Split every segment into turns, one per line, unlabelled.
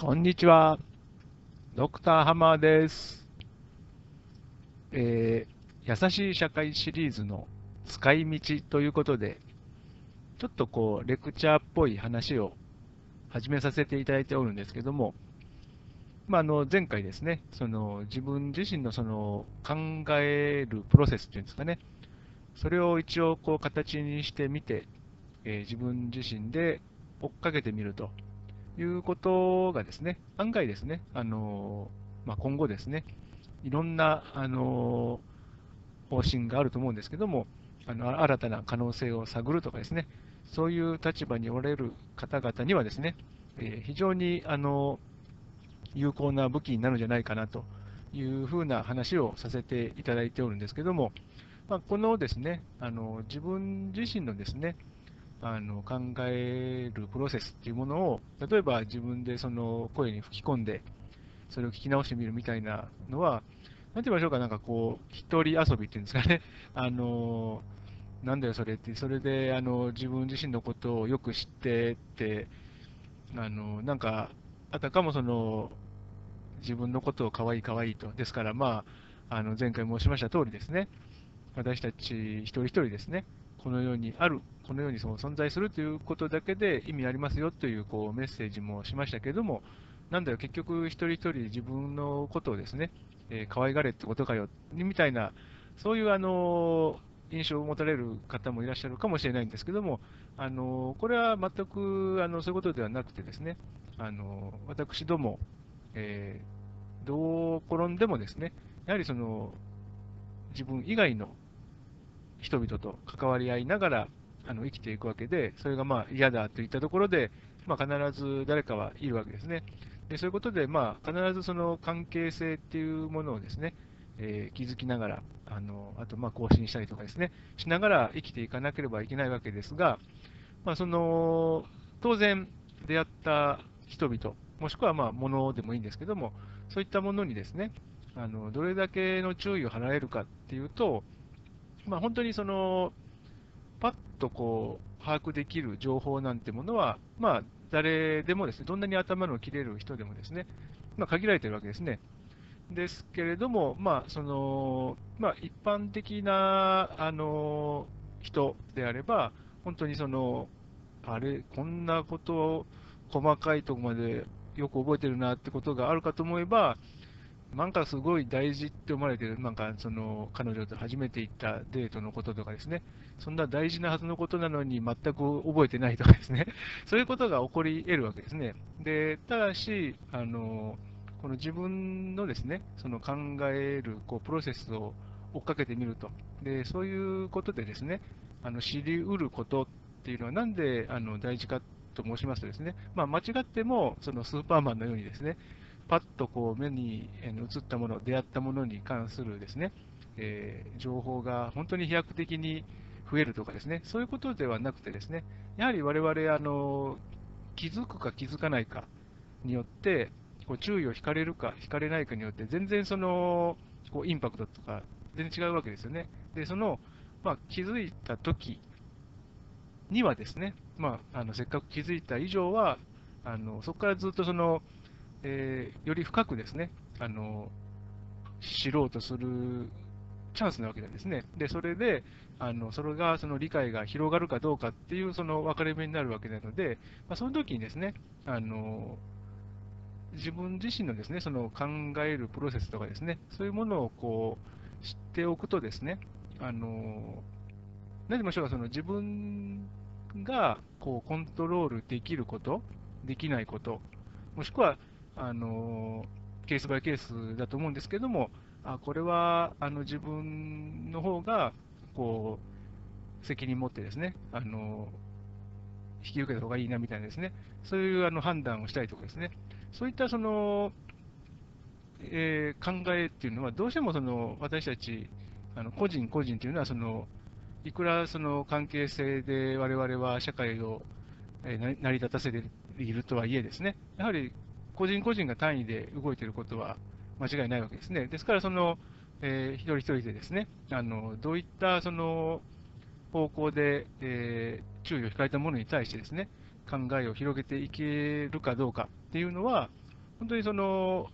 こんにちは。ドクターハマーです。えー、優しい社会シリーズの使い道ということで、ちょっとこう、レクチャーっぽい話を始めさせていただいておるんですけども、まあ、あの前回ですね、その自分自身のその考えるプロセスっていうんですかね、それを一応こう形にしてみて、えー、自分自身で追っかけてみるということがですね、案外ですね、あのまあ、今後ですね、いろんな、あの方針があると思うんですけども、あの新たな可能性を探るとかですね、そういう立場におられる方々にはですね、えー、非常にあの有効な武器になるんじゃないかなというふうな話をさせていただいておるんですけども、まあ、このですね、あの自分自身のですね、あの考えるプロセスっていうものを、例えば自分でその声に吹き込んで、それを聞き直してみるみたいなのは、なんて言いましょうか、なんかこう、一人遊びっていうんですかね、あのなんだよそれって、それであの自分自身のことをよく知ってって、あのなんか、あたかもその自分のことを可愛い可愛いと、ですから、まあ、あの前回申しました通りですね、私たち一人一人ですね、このようにある、このようにその存在するということだけで意味ありますよというこうメッセージもしましたけども、なんだよ、結局一人一人自分のことをですね、えー、可愛がれってことかよ、みたいな、そういうあの印象を持たれる方もいらっしゃるかもしれないんですけども、あのこれは全くあのそういうことではなくてですね、あの私ども、えー、どう転んでもですね、やはりその自分以外の人々と関わり合いながらあの生きていくわけで、それがまあ嫌だといったところで、まあ、必ず誰かはいるわけですね。でそういうことで、まあ、必ずその関係性っていうものをですね、えー、気づきながら、あのあとま更新したりとかですね、しながら生きていかなければいけないわけですが、まあ、その当然、出会った人々、もしくはまあ物でもいいんですけども、そういったものにですね、あのどれだけの注意を払えるかっていうと、まあ、本当にその、パッとこう、把握できる情報なんてものは、まあ、誰でもですね、どんなに頭の切れる人でもですね、まあ、限られているわけですね。ですけれども、まあ、その、まあ、一般的な、あの、人であれば、本当にその、あれ、こんなことを細かいところまでよく覚えてるなってことがあるかと思えば、なんかすごい大事って思われてる、なんかその彼女と初めて行ったデートのこととかですね、そんな大事なはずのことなのに全く覚えてないとかですね、そういうことが起こり得るわけですね。でただし、あのこの自分のですね、その考えるこうプロセスを追っかけてみると、でそういうことでですね、あの知りうることっていうのは、なんであの大事かと申しますとですね、まあ、間違ってもそのスーパーマンのようにですね、パッとこう目に映ったもの、出会ったものに関するですね、えー、情報が本当に飛躍的に増えるとかですね、そういうことではなくてですね、やはり我々あの気づくか気づかないかによって、こう注意を引かれるか引かれないかによって、全然そのこうインパクトとか全然違うわけですよね。で、その、まあ、気づいたときにはですね、まあ、あのせっかく気づいた以上は、あのそこからずっとそのえー、より深くですね、あの知ろうとするチャンスなわけなんですね。で、それで、あのそれがその理解が広がるかどうかっていうその分かれ目になるわけなので、まあ、その時にですね、あの自分自身のですね、その考えるプロセスとかですね、そういうものをこう知っておくとですね、あの何でもしょうか、その自分がこうコントロールできること、できないこと、もしくはあのケースバイケースだと思うんですけども、あこれはあの自分の方がこう責任持ってですね、あの引き受けた方がいいなみたいなですね、そういうあの判断をしたりとかですね、そういったその、えー、考えっていうのは、どうしてもその私たち、あの個人個人というのはその、いくらその関係性で我々は社会を成り立たせているとはいえですね、やはり個人個人が単位で動いていることは間違いないわけですね。ですから、その、えー、一人一人でですね、あのどういったその方向で、えー、注意を控えたものに対してですね、考えを広げていけるかどうかっていうのは、本当にその、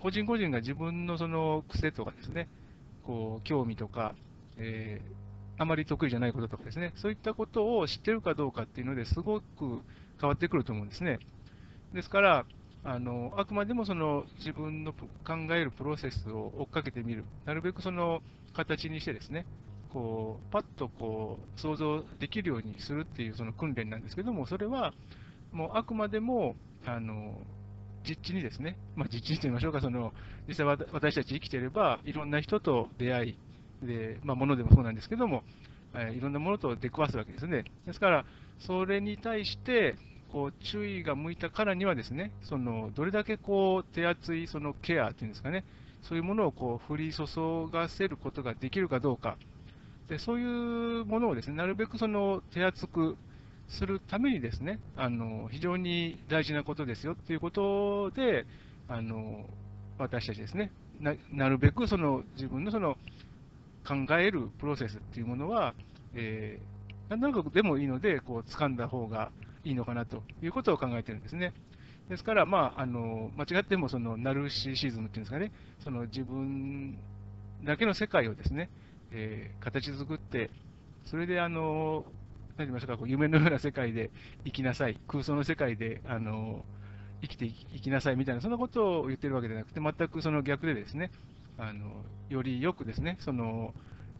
個人個人が自分のその癖とかですね、こう、興味とか、えー、あまり得意じゃないこととかですね、そういったことを知ってるかどうかっていうのですごく変わってくると思うんですね。ですから、あのあくまでもその自分の考えるプロセスを追っかけてみる、なるべくその形にしてですね、こうパッとこう想像できるようにするっていうその訓練なんですけども、それはもうあくまでもあの実地にですね、まあ、実地にと言いましょうか、その実際私たち生きていれば、いろんな人と出会い、でまあ、物でもそうなんですけども、え、いろんなものと出くわすわけですね。ですから、それに対して、こう注意が向いたからにはですね、そのどれだけこう手厚いそのケアというんですかね、そういうものをこう降り注がせることができるかどうか、でそういうものをですね、なるべくその手厚くするためにですね、あの非常に大事なことですよっていうことで、あの私たちですねな、るべくその自分のその考えるプロセスっていうものは、えー、なんとなくでもいいので、こう掴んだ方がいいのかなということを考えてるんですね。ですから、まあ、あの間違ってもそのナルシシズムっていうんですかね、その自分だけの世界をですね、えー、形作って、それであの何て言いましょうか、こう夢のような世界で生きなさい、空想の世界であの生きていきなさい。みたいな、そんなことを言ってるわけじゃなくて、全くその逆でですね、あのよりよくですね、その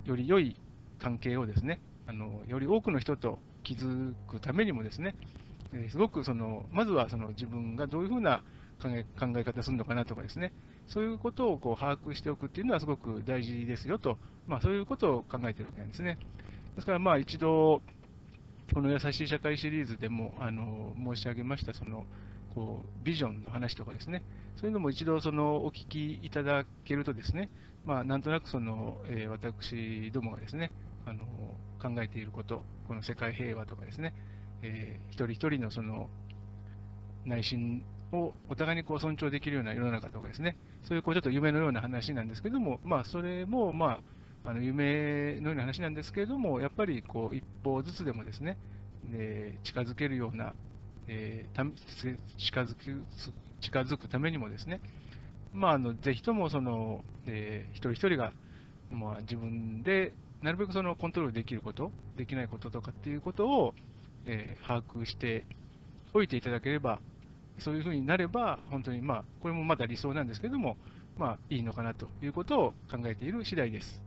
より良い関係をですね、あのより多くの人と築くためにもですね、えすごくその、まずはその自分がどういうふうな考え考え方するのかなとかですね、そういうことをこう把握しておくっていうのはすごく大事ですよと、まあ、そういうことを考えているわけなんですね。ですからまあ一度、この優しい社会シリーズでもあの申し上げましたそのこうビジョンの話とかですね、そういうのも一度そのお聞きいただけるとですね、まあ、なんとなくその、えー、私どもがですね、あの考えていること、この世界平和とかですね、えー、一人一人のその内心をお互いにこう尊重できるような世の中とかですね、そういうこうちょっと夢のような話なんですけども、まあ、それも、まあ、あの夢のような話なんですけれども、やっぱりこう一歩ずつでもですね、え近づけるような、えー、近づく近づくためにもですね、まあ、あのぜひともその、えー、一人一人が、まあ、自分でなるべくそのコントロールできること、できないこととかっていうことを、えー、把握しておいていただければ、そういうふうになれば、本当に、まあ、これもまだ理想なんですけども、まあ、いいのかなということを考えている次第です。